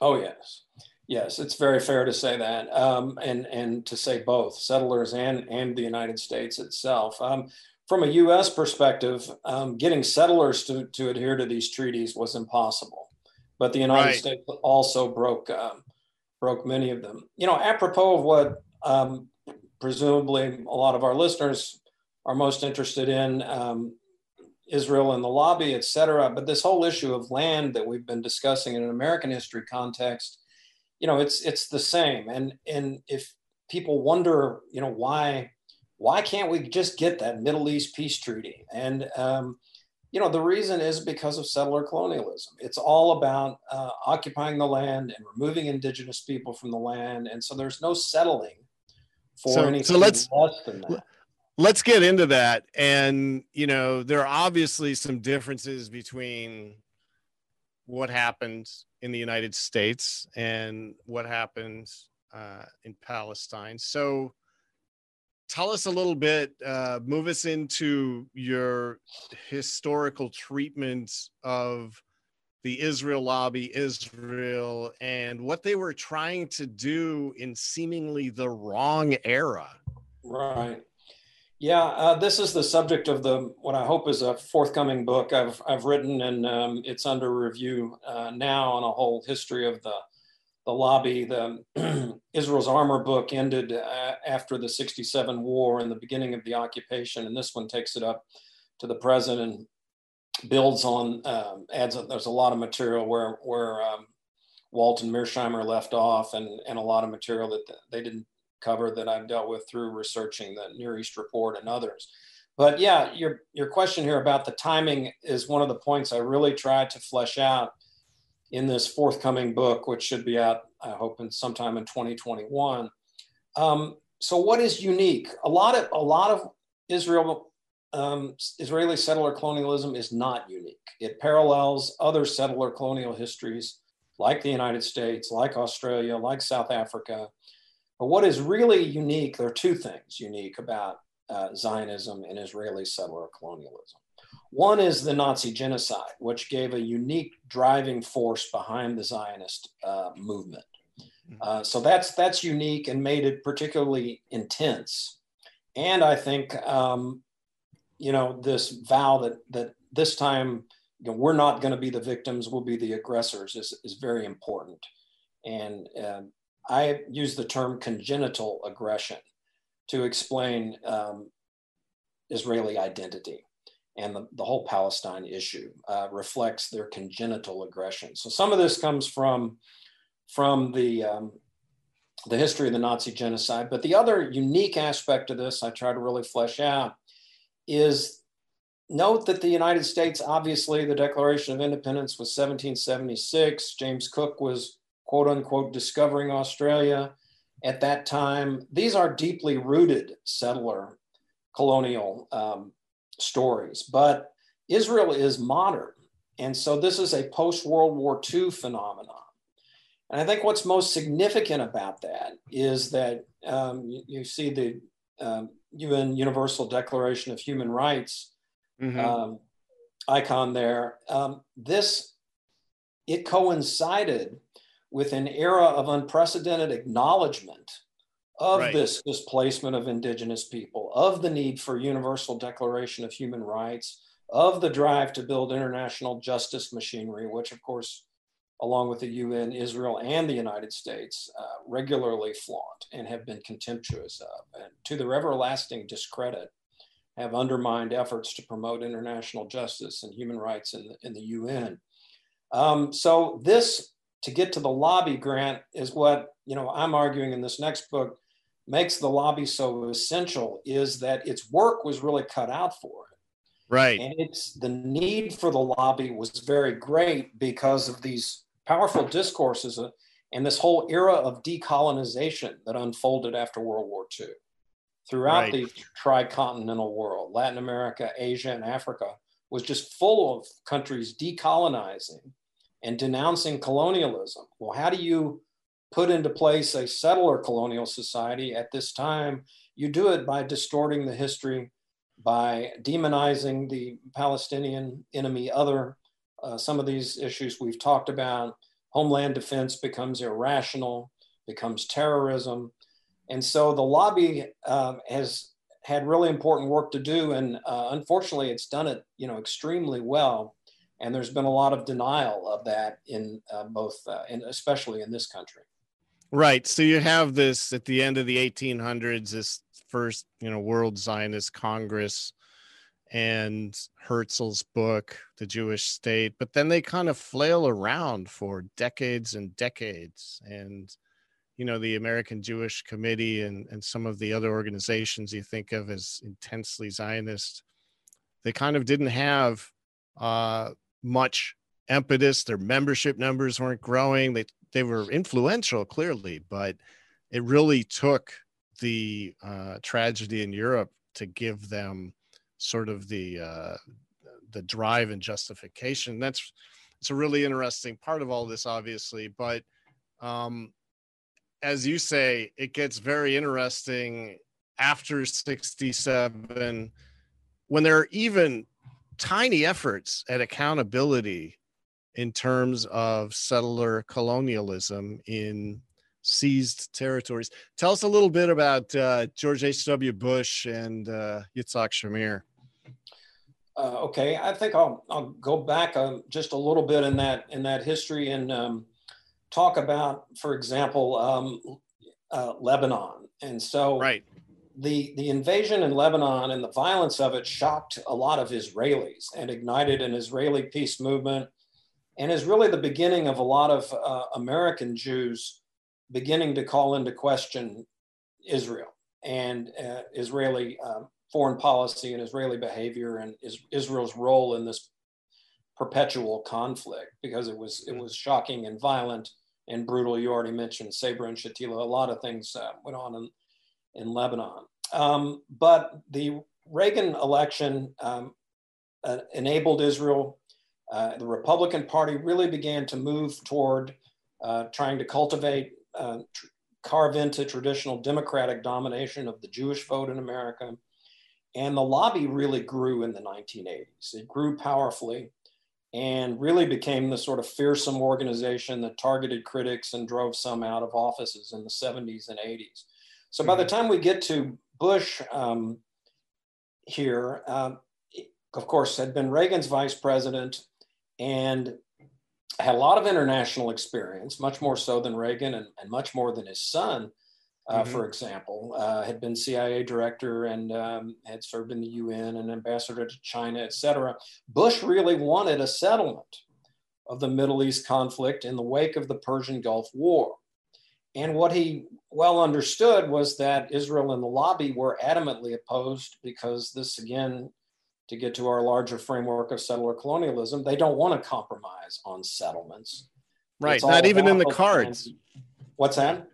Oh yes, Yes, it's very fair to say that, um, and and to say both settlers and and the United States itself. Um, from a U.S. perspective, um, getting settlers to to adhere to these treaties was impossible, but the United right. States also broke um, broke many of them. You know, apropos of what um, presumably a lot of our listeners are most interested in. Um, Israel and the lobby, et cetera. But this whole issue of land that we've been discussing in an American history context you know it's it's the same and and if people wonder you know why why can't we just get that middle east peace treaty and um, you know the reason is because of settler colonialism it's all about uh, occupying the land and removing indigenous people from the land and so there's no settling for so, anything so let's, less than that. Let's get into that. And, you know, there are obviously some differences between what happened in the United States and what happened uh, in Palestine. So, tell us a little bit, uh, move us into your historical treatment of the Israel lobby, Israel, and what they were trying to do in seemingly the wrong era. Right. Yeah, uh, this is the subject of the what I hope is a forthcoming book I've I've written, and um, it's under review uh, now on a whole history of the the lobby. The Israel's armor book ended uh, after the '67 war and the beginning of the occupation, and this one takes it up to the present and builds on um, adds. A, there's a lot of material where where um, Walt and Mearsheimer left off, and and a lot of material that they didn't cover that I've dealt with through researching the Near East Report and others. But yeah, your your question here about the timing is one of the points I really tried to flesh out in this forthcoming book, which should be out, I hope, in sometime in 2021. Um, so, what is unique? A lot of a lot of Israel um, Israeli settler colonialism is not unique. It parallels other settler colonial histories, like the United States, like Australia, like South Africa. But what is really unique? There are two things unique about uh, Zionism and Israeli settler colonialism. One is the Nazi genocide, which gave a unique driving force behind the Zionist uh, movement. Mm-hmm. Uh, so that's that's unique and made it particularly intense. And I think um, you know this vow that that this time you know, we're not going to be the victims, we'll be the aggressors is is very important. And uh, I use the term congenital aggression to explain um, Israeli identity and the, the whole Palestine issue uh, reflects their congenital aggression. So some of this comes from from the um, the history of the Nazi genocide, but the other unique aspect of this I try to really flesh out is note that the United States, obviously, the Declaration of Independence was 1776. James Cook was quote unquote discovering Australia at that time. These are deeply rooted settler colonial um, stories. But Israel is modern. And so this is a post World War II phenomenon. And I think what's most significant about that is that um, you, you, see the um, UN Universal Declaration of Human Rights mm-hmm. um, icon there. Um, this, it coincided with an era of unprecedented acknowledgement of right. this displacement of indigenous people, of the need for universal declaration of human rights, of the drive to build international justice machinery, which of course, along with the UN, Israel, and the United States uh, regularly flaunt and have been contemptuous of, and to their everlasting discredit, have undermined efforts to promote international justice and human rights in the, in the UN. Um, so this, to get to the lobby grant, is what you know I'm arguing in this next book makes the lobby so essential is that its work was really cut out for it. Right. And it's the need for the lobby was very great because of these powerful discourses uh, and this whole era of decolonization that unfolded after World War II. Throughout right. the tricontinental world, Latin America, Asia, and Africa was just full of countries decolonizing and denouncing colonialism. Well, how do you put into place a settler colonial society at this time, you do it by distorting the history, by demonizing the Palestinian enemy other. Uh, some of these issues we've talked about. Homeland defense becomes irrational, becomes terrorism. And so the lobby uh, has had really important work to do. And uh, unfortunately, it's done it you know, extremely well. And there's been a lot of denial of that in uh, both, and uh, especially in this country. Right. So you have this at the end of the 1800s, this first, you know, World Zionist Congress and Herzl's book, The Jewish State, but then they kind of flail around for decades and decades. And, you know, the American Jewish Committee and, and some of the other organizations you think of as intensely Zionist, they kind of didn't have uh, much impetus. Their membership numbers weren't growing. They they were influential clearly, but it really took the uh, tragedy in Europe to give them sort of the uh, the drive and justification. That's it's a really interesting part of all this, obviously. But um, as you say, it gets very interesting after 67 when there are even tiny efforts at accountability in terms of settler colonialism in seized territories. Tell us a little bit about uh, George H.W. Bush and uh, Yitzhak Shamir. Uh, okay, I think I'll I'll go back uh, just a little bit in that in that history and um, talk about, for example, um, uh, Lebanon. And so, right, the the invasion in Lebanon and the violence of it shocked a lot of Israelis and ignited an Israeli peace movement, and is really the beginning of a lot of uh, American Jews beginning to call into question Israel and uh, Israeli um, foreign policy and Israeli behavior and is, Israel's role in this perpetual conflict because it was it mm-hmm. was shocking and violent and brutal. You already mentioned Sabra and Shatila. A lot of things uh, went on in, in Lebanon. Um, but the Reagan election um, uh, enabled Israel. Uh, the Republican Party really began to move toward uh, trying to cultivate, uh, tr- carve into traditional Democratic domination of the Jewish vote in America and the lobby really grew in the 1980s. It grew powerfully and really became the sort of fearsome organization that targeted critics and drove some out of offices in the 70s and 80s. So by the mm-hmm. time we get to Bush um, here, um, of course, had been Reagan's vice president and had a lot of international experience, much more so than Reagan and, and much more than his son uh, mm-hmm. for example, uh, had been CIA director and um, had served in the UN and ambassador to China, et cetera. Bush really wanted a settlement of the Middle East conflict in the wake of the Persian Gulf War. And what he well understood was that Israel and the lobby were adamantly opposed because this, again, to get to our larger framework of settler colonialism, they don't want to compromise on settlements. Right. Not even in the cards. What's that?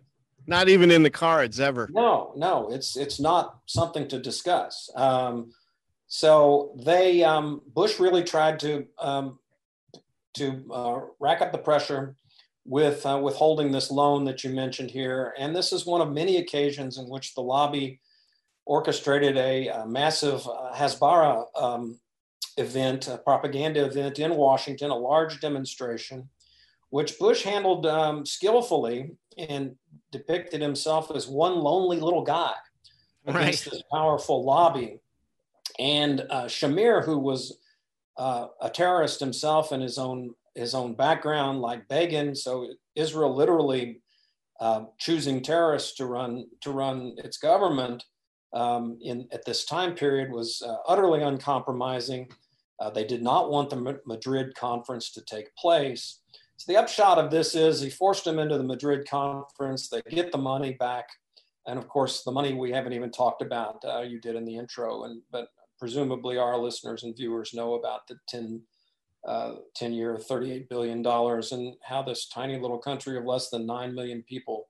not even in the cards ever. No, no, it's it's not something to discuss. Um, so they um, Bush really tried to um, to uh, rack up the pressure with uh, withholding this loan that you mentioned here, and this is one of many occasions in which the lobby orchestrated a, a massive uh, Hasbara um, event, a propaganda event in Washington, a large demonstration which Bush handled um, skillfully and depicted himself as one lonely little guy against right. this powerful lobby. And uh, Shamir, who was uh, a terrorist himself in his own his own background, like Begin, so Israel literally uh, choosing terrorists to run to run its government um, in at this time period was uh, utterly uncompromising. Uh, they did not want the Madrid conference to take place. So the upshot of this is he forced them into the Madrid conference. They get the money back, and of course, the money we haven't even talked about. Uh, you did in the intro, and but presumably our listeners and viewers know about the 10, uh, 10 year, $38 billion, and how this tiny little country of less than 9 million people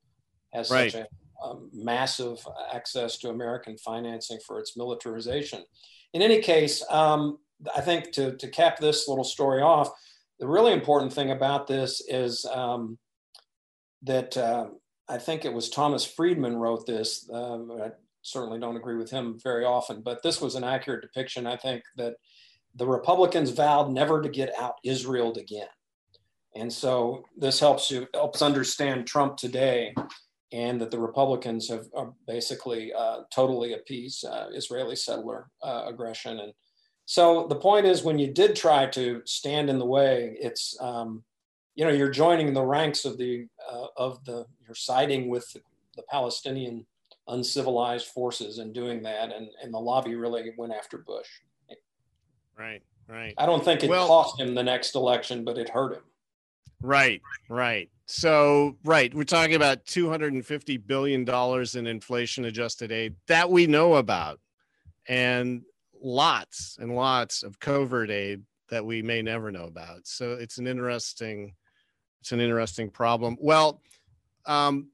has right. such a um, massive access to American financing for its militarization. In any case, um, I think to, to cap this little story off, the really important thing about this is um, that uh, I think it was Thomas Friedman wrote this. Um, I certainly don't agree with him very often, but this was an accurate depiction. I think that the Republicans vowed never to get out Israel again. And so this helps you helps understand Trump today, and that the Republicans have basically uh, totally appeased uh, Israeli settler uh, aggression and so the point is, when you did try to stand in the way, it's um, you know you're joining the ranks of the uh, of the you're siding with the, Palestinian uncivilized forces and doing that, and and the lobby really went after Bush. Right, right. I don't think it well, cost him the next election, but it hurt him. Right, right. So, right, we're talking about 250 billion dollars in inflation adjusted aid that we know about. And lots and lots of covert aid that we may never know about. So it's an interesting, it's an interesting problem. Well, um,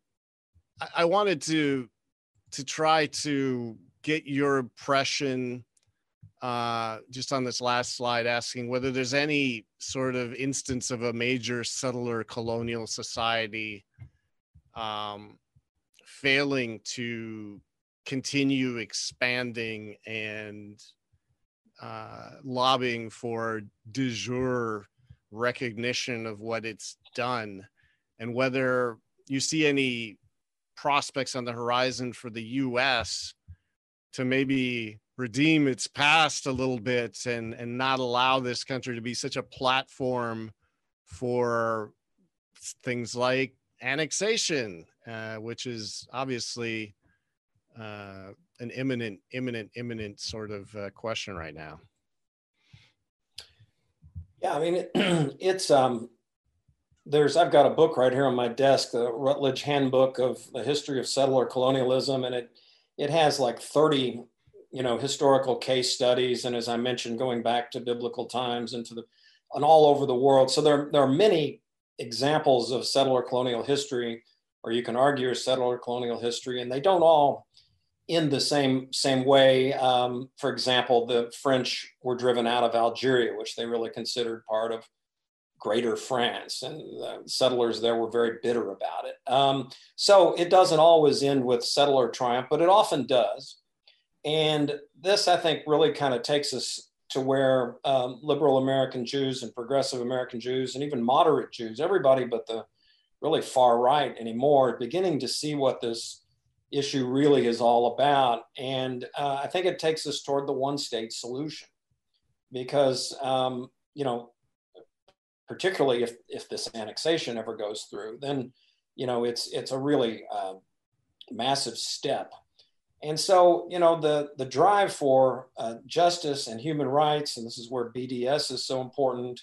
I, I wanted to to try to get your impression uh, just on this last slide, asking whether there's any sort of instance of a major settler colonial society um, failing to continue expanding and uh, lobbying for de jure recognition of what it's done, and whether you see any prospects on the horizon for the U.S. to maybe redeem its past a little bit and and not allow this country to be such a platform for things like annexation, uh, which is obviously uh, an imminent, imminent, imminent sort of uh, question right now. Yeah, I mean, it, it's um, there's I've got a book right here on my desk, the Routledge Handbook of the History of Settler Colonialism, and it it has like 30 you know historical case studies, and as I mentioned, going back to biblical times and to the and all over the world. So there there are many examples of settler colonial history, or you can argue settler colonial history, and they don't all in the same same way. Um, for example, the French were driven out of Algeria, which they really considered part of Greater France, and the settlers there were very bitter about it. Um, so it doesn't always end with settler triumph, but it often does. And this, I think, really kind of takes us to where um, liberal American Jews and progressive American Jews and even moderate Jews, everybody but the really far right anymore, beginning to see what this issue really is all about. And uh, I think it takes us toward the one state solution because, um, you know, particularly if, if this annexation ever goes through, then, you know, it's, it's a really uh, massive step. And so, you know, the, the drive for uh, justice and human rights, and this is where BDS is so important,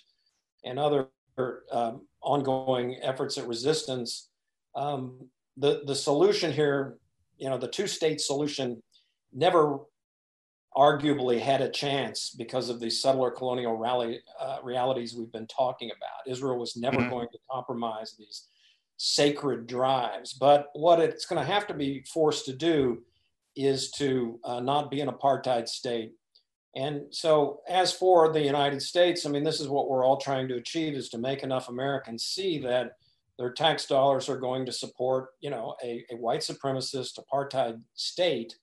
and other um, ongoing efforts at resistance, um, the, the solution here you know, the two state solution never arguably had a chance because of the settler colonial rally, uh, realities we've been talking about. Israel was never mm-hmm. going to compromise these sacred drives. But what it's going to have to be forced to do is to uh, not be an apartheid state. And so, as for the United States, I mean, this is what we're all trying to achieve: is to make enough Americans see that their tax dollars are going to support, you know, a, a white supremacist apartheid state.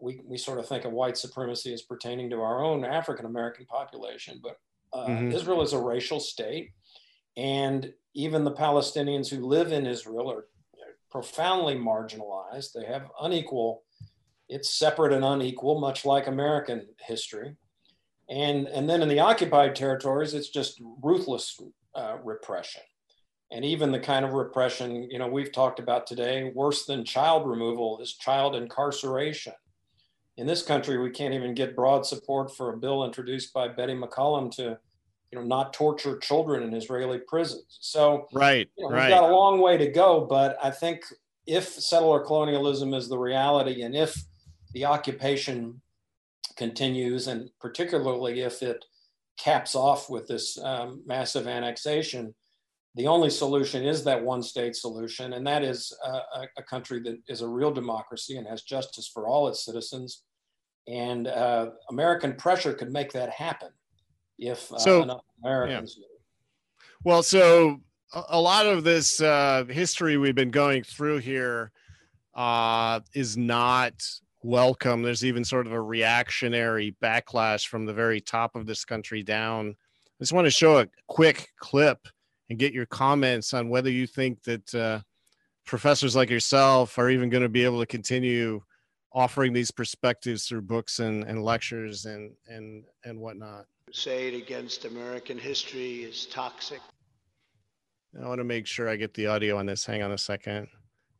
We, we sort of think of white supremacy as pertaining to our own African American population, but uh, mm-hmm. Israel is a racial state. And even the Palestinians who live in Israel are profoundly marginalized. They have unequal, it's separate and unequal, much like American history. And, and then in the occupied territories, it's just ruthless uh, repression and even the kind of repression you know we've talked about today worse than child removal is child incarceration in this country we can't even get broad support for a bill introduced by betty mccollum to you know not torture children in israeli prisons so right you know, right. we've got a long way to go but i think if settler colonialism is the reality and if the occupation continues and particularly if it caps off with this um, massive annexation the only solution is that one state solution, and that is a, a, country that is a real democracy and has justice for all its citizens. And uh, American pressure could make that happen if uh, so, enough Americans. Yeah. Well, so a lot of this uh, history we've been going through here uh, is not welcome. There's even sort of a reactionary backlash from the very top of this country down. I just want to show a quick clip and get your comments on whether you think that uh, professors like yourself are even going to be able to continue offering these perspectives through books and, and lectures and, and, and whatnot. Crusade against American history is toxic. I want to make sure I get the audio on this. Hang on a second.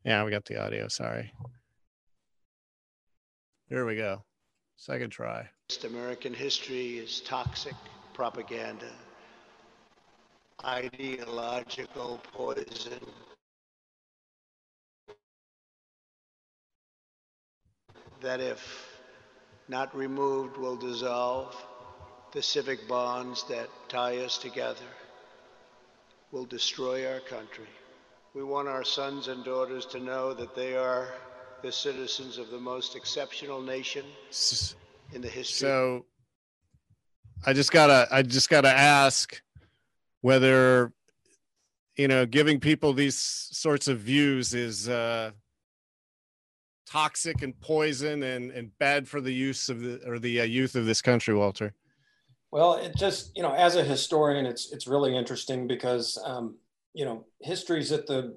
Yeah, we got the audio. Sorry. Here we go. Second try. American history is toxic propaganda ideological poison. That if not removed will dissolve the civic bonds that tie us together, will destroy our country. We want our sons and daughters to know that they are the citizens of the most exceptional nation in the history. So I just gotta I just gotta ask whether you know giving people these sorts of views is uh toxic and poison and and bad for the use of the or the uh, youth of this country walter well it just you know as a historian it's it's really interesting because um you know history's at the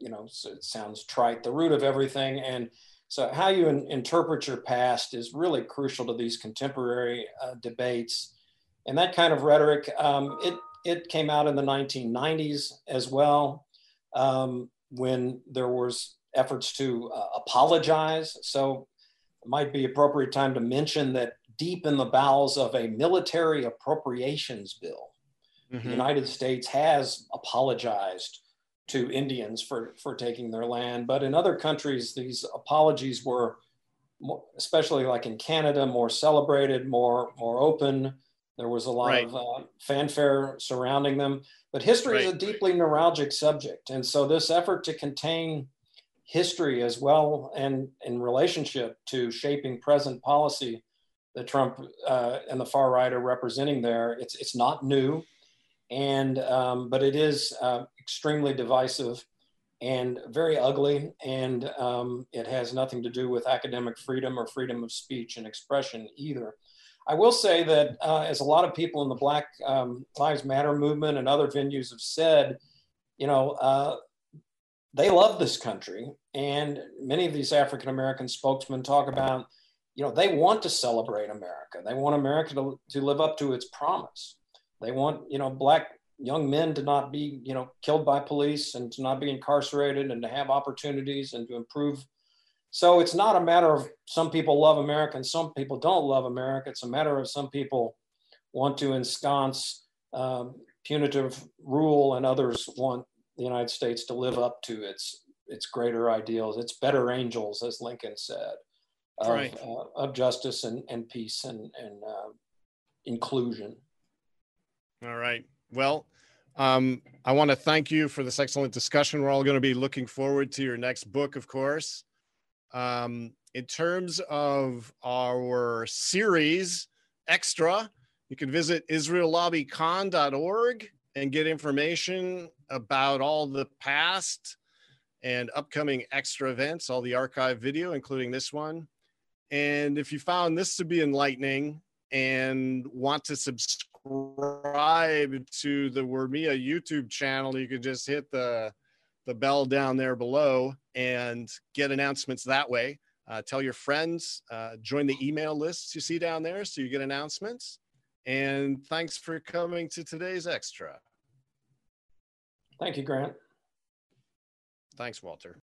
you know it sounds trite the root of everything and so how you in, interpret your past is really crucial to these contemporary uh, debates and that kind of rhetoric um, it it came out in the 1990s as well um, when there was efforts to uh, apologize. So it might be appropriate time to mention that deep in the bowels of a military appropriations bill, mm-hmm. the United States has apologized to Indians for, for taking their land. But in other countries, these apologies were, more, especially like in Canada, more celebrated, more, more open. There was a lot right. of uh, fanfare surrounding them. But history right. is a deeply neuralgic subject. And so this effort to contain history as well and in relationship to shaping present policy that Trump uh, and the far right are representing there. It's, it's not new, and um, but it is uh, extremely divisive and very ugly, and um, it has nothing to do with academic freedom or freedom of speech and expression either. I will say that, uh, as a lot of people in the Black um, Lives Matter movement and other venues have said, you know, uh, they love this country. And many of these African American spokesmen talk about, you know, they want to celebrate America. They want America to, to live up to its promise. They want, you know, black young men to not be, you know, killed by police and to not be incarcerated and to have opportunities and to improve. So it's not a matter of some people love America and some people don't love America. It's a matter of some people want to ensconce um, punitive rule and others want the United States to live up to its its greater ideals, its better angels, as Lincoln said, of, right. uh, of justice and, and peace and, and uh, inclusion. All right. Well, um, I want to thank you for this excellent discussion. We're all going to be looking forward to your next book, of course. Um, in terms of our series extra, you can visit israellobbycon.org and get information about all the past and upcoming extra events, all the archive video, including this one. And if you found this to be enlightening and want to subscribe to the Wormia YouTube channel, you can just hit the the bell down there below and get announcements that way. Uh, tell your friends, uh, join the email lists you see down there so you get announcements. And thanks for coming to today's extra. Thank you, Grant. Thanks, Walter.